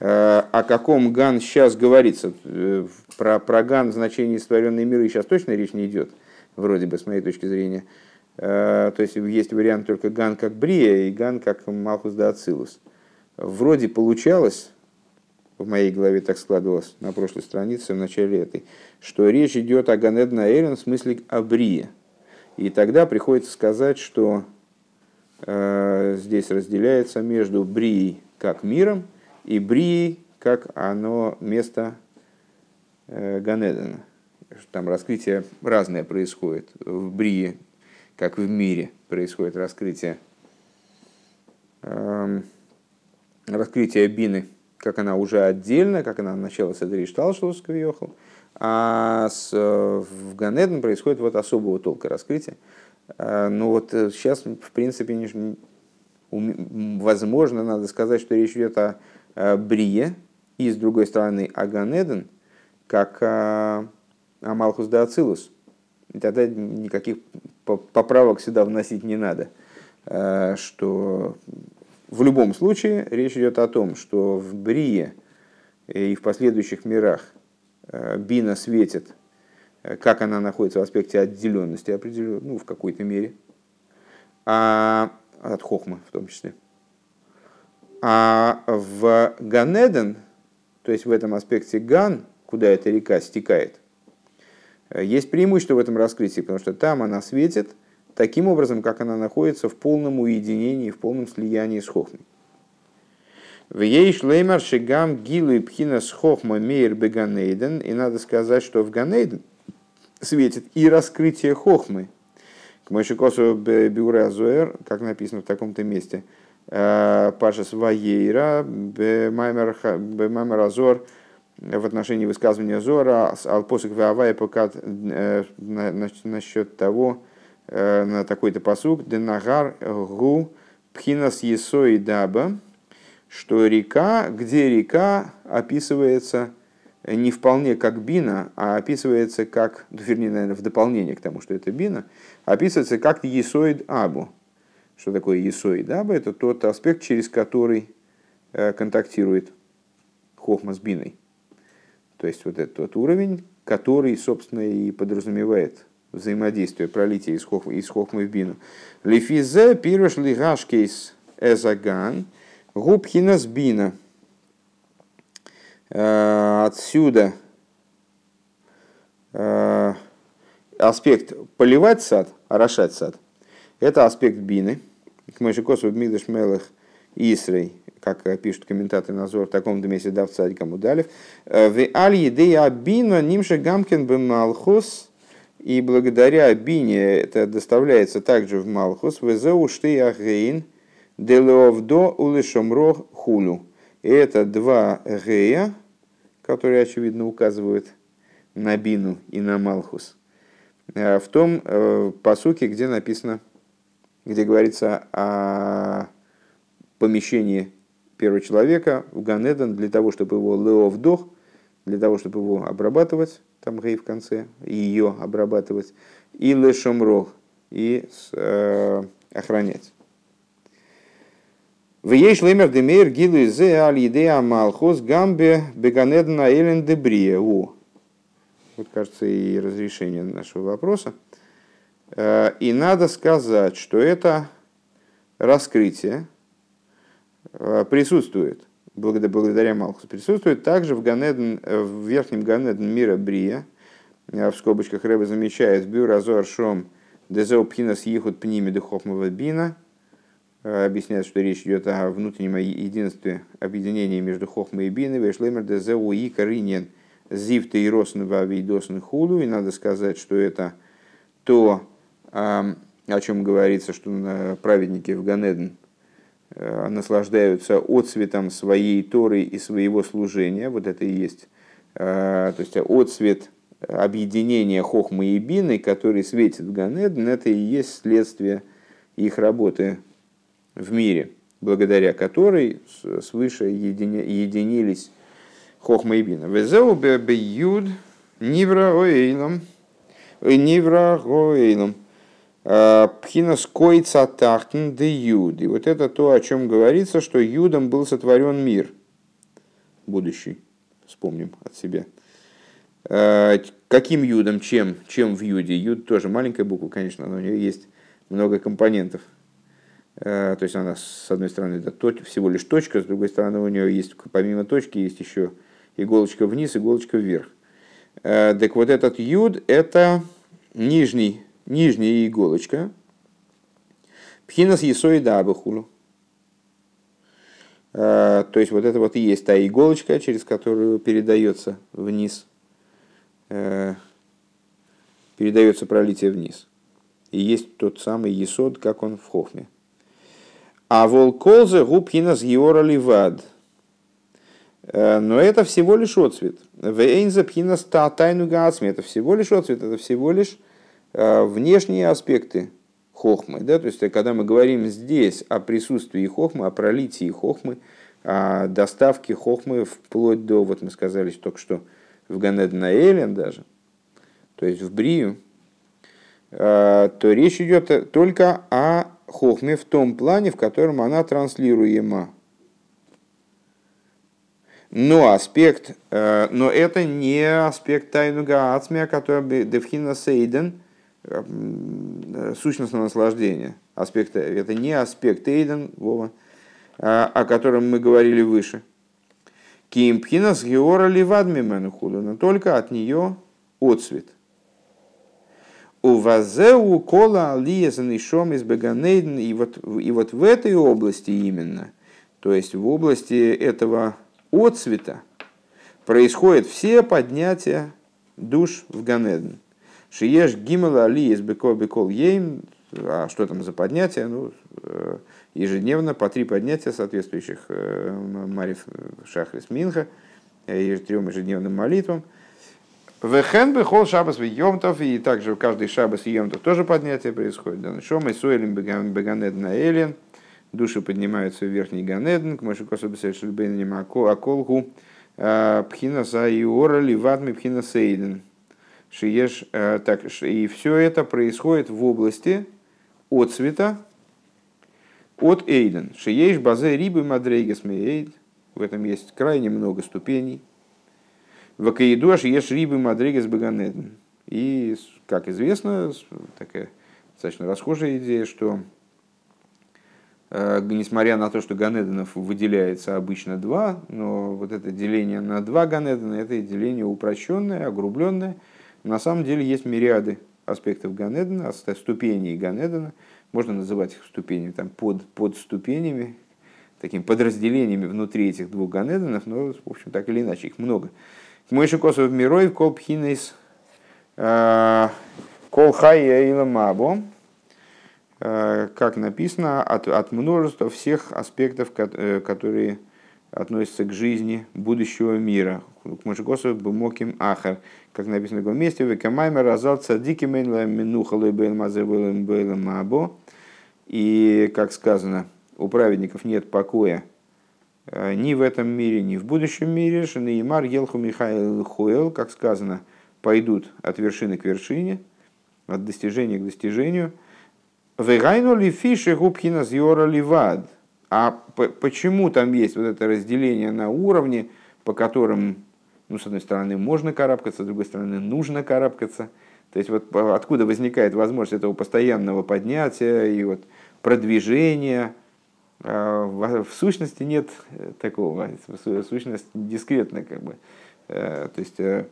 о каком גן сейчас говорится. Э, про, про גן в значении сотворенные миры сейчас точно речь не идет, вроде бы, с моей точки зрения. Э, то есть есть вариант только גן как בריאה и גן как מלכות דאצילות. Вроде получалось, в моей голове так складывалось на прошлой странице, в начале этой, что речь идет о Ганед Наэлен в смысле о Брие. И тогда приходится сказать, что э, здесь разделяется между Брией как миром и Брии, как оно место э, Ганедена. Там раскрытие разное происходит. В Брии, как в мире, происходит раскрытие, эм, раскрытие Бины, как она уже отдельно, как она начала Седри Шталшус Квиохал, А с, в Ганеден происходит вот особого толка раскрытия. Ну вот сейчас, в принципе, возможно, надо сказать, что речь идет о Брие, и с другой стороны о Ганеден, как о Амалхус да Ацилус. И тогда никаких поправок сюда вносить не надо. Э, что в любом случае речь идет о том, что в Брие и в последующих мирах э, Бина светит, э, как она находится в аспекте отделенности определенно, ну, в какой-то мере, а от Хохмы в том числе. А в Ганеден, то есть в этом аспекте Ган, куда эта река стекает, есть преимущество в этом раскрытии, потому что там она светит таким образом, как она находится в полном уединении, в полном слиянии с Хохмой. В ей шлеймар шигам гилу пхина с хохма мейр беганейден. И надо сказать, что в Ганейден светит и раскрытие хохмы. К Мойшикосу Азуэр, как написано в таком-то месте, э, Пашас Ваейра, Бемаймер Азор, в отношении высказывания Зора, Алпосик Вавай покат э, насчет того, э, на такой-то посук, Денагар Гу Пхинас Есои Даба, что река, где река описывается не вполне как бина, а описывается как, ну, вернее, наверное, в дополнение к тому, что это бина, описывается как есоид абу. Что такое есоид аба? Это тот аспект, через который э, контактирует хохма с биной. То есть вот этот вот уровень, который, собственно, и подразумевает взаимодействие пролития из хохмы, из хохмы в бину. Лифизе пируш лигашкейс эзаган губхинас бина. Э, отсюда э, аспект поливать сад, орошать сад, это аспект бины. К Мойшикосу в Мигдаш Мелах Исрей как э, пишут комментаторы Назор, в таком-то месте дав царикам удалив. Э, в аль едея бина нимше гамкин бы малхус, и благодаря бине это доставляется также в малхус, в зеу шты ахейн, делеовдо улышомро хулю. И это два гея, которые, очевидно, указывают на бину и на малхус. Э, в том посуке, где написано, где говорится о помещении первого человека в Ганеден для того, чтобы его лео вдох, для того, чтобы его обрабатывать, там гей в конце, ее обрабатывать, и лешомрох, и э, охранять. В ей шлемер демейр гилу изе аль идея малхос гамбе беганедна элен дебрия. Вот кажется и разрешение нашего вопроса. Э, и надо сказать, что это раскрытие, Э, присутствует, благодаря Малхусу, присутствует. Также в, Ганеден, э, в верхнем Ганеден мира Брия, в скобочках Рэба замечает, Бюр Азор Шом Дезеу Пхинас Ехут Пними Духовного Бина, объясняет, что речь идет о внутреннем единстве объединения между Хохмой и Биной, Вешлемер Дезеу и Каринен Зивта и Росн Вавидосн Худу, и надо сказать, что это то, о чем говорится, что праведники в Ганеден Э, наслаждаются отцветом своей Торы и своего служения. Вот это и есть э, то есть отцвет объединения Хохмы и Бины, который светит в Ганеден, это и есть следствие их работы в мире, благодаря которой свыше единились Хохма и Бина. Везеу бе. Э, Пхинас койца тахтен де юд. И вот это то, о чем говорится, что юдом был сотворен мир. Будущий. Вспомним от себя. Э, каким юдом, чем, чем в юде? Юд тоже маленькая буква, конечно, но у нее есть много компонентов. Э, то есть она, с одной стороны, это всего лишь точка, с другой стороны, у нее есть, помимо точки, есть еще иголочка вниз, иголочка вверх. Так вот этот юд – это нижний нижняя иголочка, пхинас есоида абахулу. То есть вот это вот и есть та иголочка, через которую передается вниз, э, передается пролитие вниз. И есть тот самый есод, как он в хохме. А волколзе губхинас геора ливад. Но это всего лишь отцвет. Вейнза пхина тайну гацми. Это всего лишь отцвет, это всего лишь внешние аспекты хохмы. Да? То есть, когда мы говорим здесь о присутствии хохмы, о пролитии хохмы, о доставке хохмы вплоть до, вот мы сказали только что, в Ганед на Элен даже, то есть в Брию, то речь идет только о хохме в том плане, в котором она транслируема. Но аспект, э, но это не аспект тайнуга ацмия, который девхина сейден, э, сущностное наслаждение. Аспект, это не аспект эйден, Вова, о котором мы говорили выше. Кимпхина с геора ливадмимену худу, но только от нее отцвет. У вазеу кола алиезан и шом из беганейден, и вот, и вот в этой области именно, то есть в области этого отцвета происходят все поднятия душ в Ганеден. Шиеш гимала али из беко бекол ейм, а что там за поднятия? Ну, э, ежедневно по три поднятия соответствующих э, Мариф Шахрис Минха, э, трем ежедневным молитвам. Вехен бехол шабас йомтов, и также каждый шабас и йомтов тоже поднятие происходит. Да, Шом и суэлем беганед на элен, души поднимаются в верхний Ганеден, к Машикосу Бесельшельбейнем Аколху, а, Пхина Саиора Ливадми Пхина Сейден. Шиеш, а, так, и все это происходит в области от цвета от Эйден. Шиеш Базе Рибы Мадрейгес Мейд. В этом есть крайне много ступеней. В Акаиду Шиеш Рибы Мадрейгес Баганеден. И, как известно, такая достаточно расхожая идея, что Э, несмотря на то, что Ганеденов выделяется обычно два, но вот это деление на два Ганедена, это деление упрощенное, огрубленное. На самом деле есть мириады аспектов Ганедена, ступеней Ганедена, можно называть их ступенями, там, под, под ступенями, такими подразделениями внутри этих двух Ганеденов, но, в общем, так или иначе, их много. Мойши Косов Мирой, Кол Пхинейс, э, Кол Мабо, Э, как написано, от, от множества всех аспектов, э, которые относятся к жизни будущего мира. К Машигосу Бумоким Ахар, как написано в другом месте, Векамаймер Азал Цадики Минухалой Бейлмазебейлем Мабо. И, как сказано, у праведников нет покоя э, ни в этом мире, ни в будущем мире. Шанеймар Елху Михаил Хуэл, как сказано, пойдут от вершины к вершине, от достижения к достижению – Вегайну ли фиши губхина зьора ливад. А почему там есть вот это разделение на уровне, по которым, ну, с одной стороны, можно карабкаться, с другой стороны, нужно карабкаться. То есть вот откуда возникает возможность этого постоянного поднятия и вот продвижения. А, в сущности нет такого. Сущность дискретная как бы. Э, то есть э,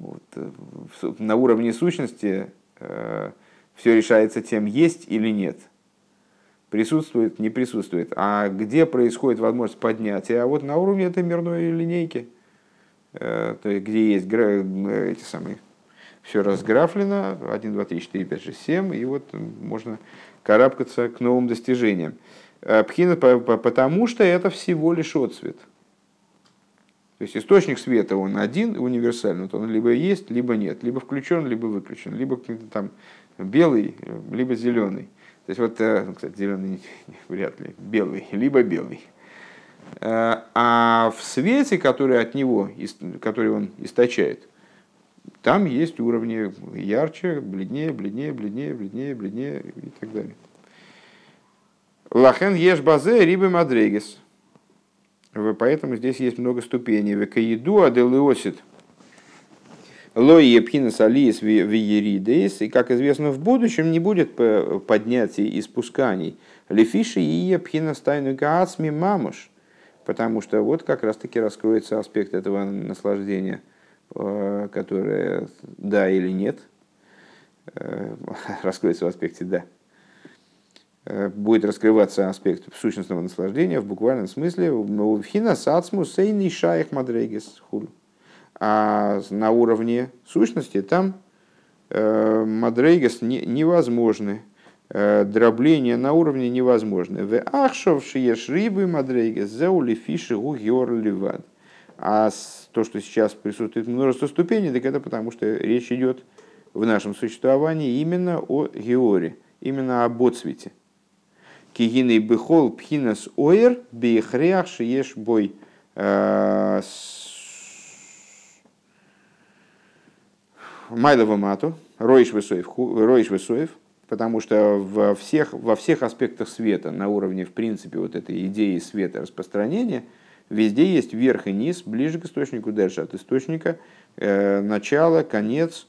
вот, э, на уровне сущности все решается тем, есть или нет. Присутствует, не присутствует. А где происходит возможность поднятия? А вот на уровне этой мирной линейки, э, то есть, где есть эти самые, все разграфлено, 1, 2, 3, 4, 5, 6, 7, и вот можно карабкаться к новым достижениям. Э, Пхина, потому что это всего лишь отцвет. То есть источник света, он один, универсальный, вот он либо есть, либо нет, либо включен, либо выключен, либо там белый, либо зеленый. То есть вот, э, ну, кстати, зеленый вряд ли, белый, либо белый. Э, а в свете, который от него, который он источает, там есть уровни ярче, бледнее, бледнее, бледнее, бледнее, бледнее и так далее. Лахен еш базе рибы мадрегес. Поэтому здесь есть много ступеней. Векаиду аделиосит – Лой епхинас алиес виеридейс, и, как известно, в будущем не будет поднятий и спусканий. Лефиши и епхинас тайну гаацми мамуш, потому что вот как раз-таки раскроется аспект этого наслаждения, э, которое да или нет, э, [LAUGHS] раскроется в аспекте да э, будет раскрываться аспект сущностного наслаждения в буквальном смысле. Хина сацму сейный шаях мадрегес хулю. А на уровне сущности там э, мадрейгас не, невозможны. Э, дробление на уровне невозможно. В ахшов шиеш рибы мадрейгас зеули фиши гугер ливад. А то, что сейчас присутствует множество ступеней, так это потому, что речь идет в нашем существовании именно о георе, именно об отцвете. Кигиный бихол пхинас оер бейхреах шиеш бой э, Майлова мату, роиш высоев, потому что во всех, во всех аспектах света, на уровне, в принципе, вот этой идеи света распространения, везде есть верх и низ, ближе к источнику, дальше от источника, э, начало, конец.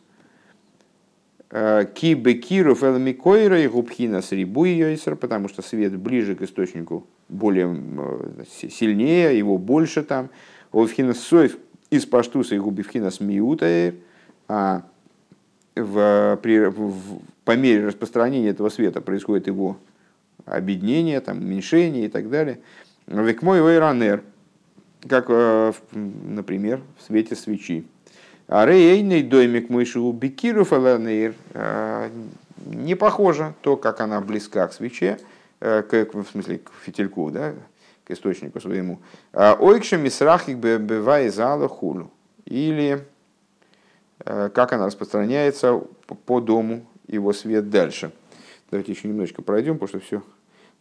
Э, ки бекиров элмикойра и губхина с рибуйойсер, потому что свет ближе к источнику, более э, сильнее, его больше там. Овхина соев из паштуса и губивхина с миутаэр, а в, при, в, по мере распространения этого света происходит его объединение, там, уменьшение и так далее. Век мой вейранер, как, э, например, в свете свечи. А рейный домик мыши бикиру фаланейр э, не похоже то, как она близка к свече, э, к, в смысле к фитильку, да, к источнику своему. Ойкша мисрахик бывает зала хулу. Или как она распространяется по дому его свет дальше. Давайте еще немножечко пройдем, потому что все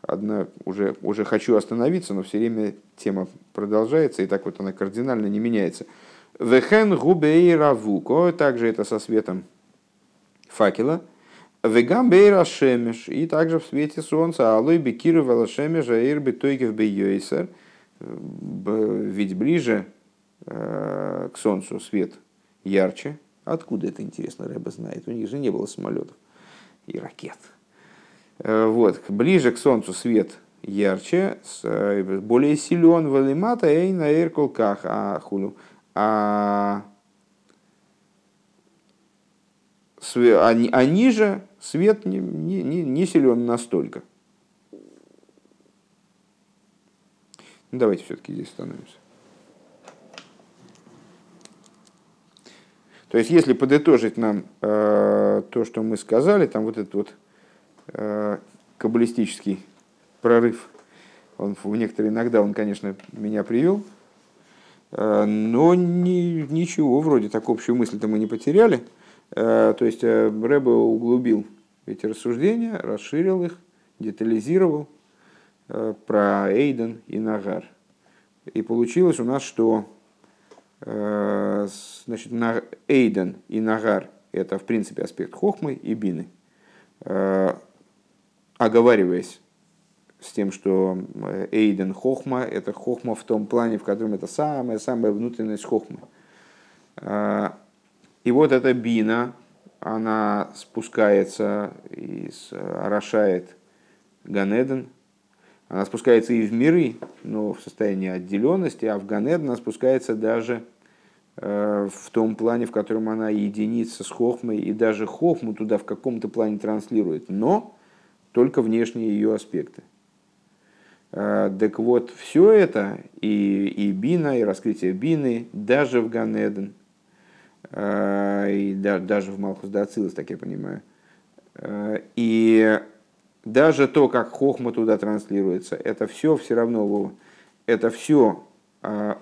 одна уже, уже хочу остановиться, но все время тема продолжается, и так вот она кардинально не меняется. Вехен губей равуко, также это со светом факела. Вегам бейра шемеш, и также в свете солнца. Алой бекиру вела шемеш, аир бетойгев бейойсер. Ведь ближе э, к солнцу свет ярче, Откуда это интересно, Рэба знает? У них же не было самолетов и ракет. Э, вот. Ближе к Солнцу свет ярче, э, более силен в элемата и на эркулках а хулю. А, а, а ниже свет не, не, не силен настолько. Давайте все-таки здесь остановимся. То есть, если подытожить нам э, то, что мы сказали, там вот этот вот э, каббалистический прорыв, он в некоторые иногда он, конечно, меня привел, э, но ни, ничего, вроде так общую мысль-то мы не потеряли. Э, то есть, э, Рэбе углубил эти рассуждения, расширил их, детализировал э, про Эйден и Нагар. И получилось у нас, что значит, на Эйден и Нагар – это, в принципе, аспект Хохмы и Бины. Э, оговариваясь с тем, что э, Эйден Хохма – это Хохма в том плане, в котором это самая-самая внутренность Хохмы. И вот эта Бина, она спускается и орошает Ганеден, она спускается и в миры, но в состоянии отделенности, а в Ганеден она спускается даже Э, в том плане, в котором она единица с хохмой, и даже хохму туда в каком-то плане транслирует, но только внешние ее аспекты. Э, так вот, все это, и, и бина, и раскрытие бины, даже в Ганеден, э, и да, даже в Малхус Дацилус, так я понимаю, и даже то, как хохма туда транслируется, это все все равно, это все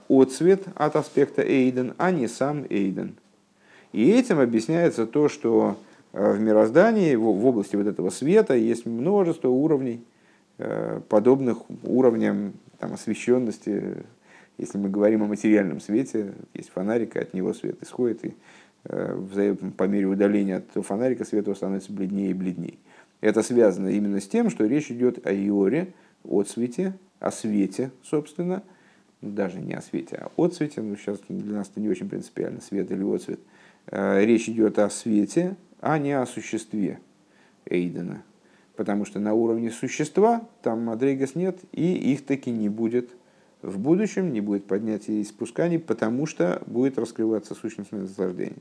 отцвет от аспекта Эйден, а не сам Эйден. И этим объясняется то, что а, в мироздании, в области вот этого света, есть множество уровней, а, подобных уровням там, освещенности. Если мы говорим о материальном свете, есть фонарик, и от него свет исходит, и по мере удаления от фонарика свет становится бледнее и бледнее. Это связано именно с тем, что речь идет о иоре, о цвете, о свете, собственно, даже не о свете, а о цвете, ну сейчас для нас это не очень принципиально, свет или отцвет. Э, речь идет о свете, а не о существе Эйдена. Потому что на уровне существа там Мадрейгас нет, и их таки не будет в будущем, не будет поднятия и спусканий, потому что будет раскрываться сущностное наслаждение.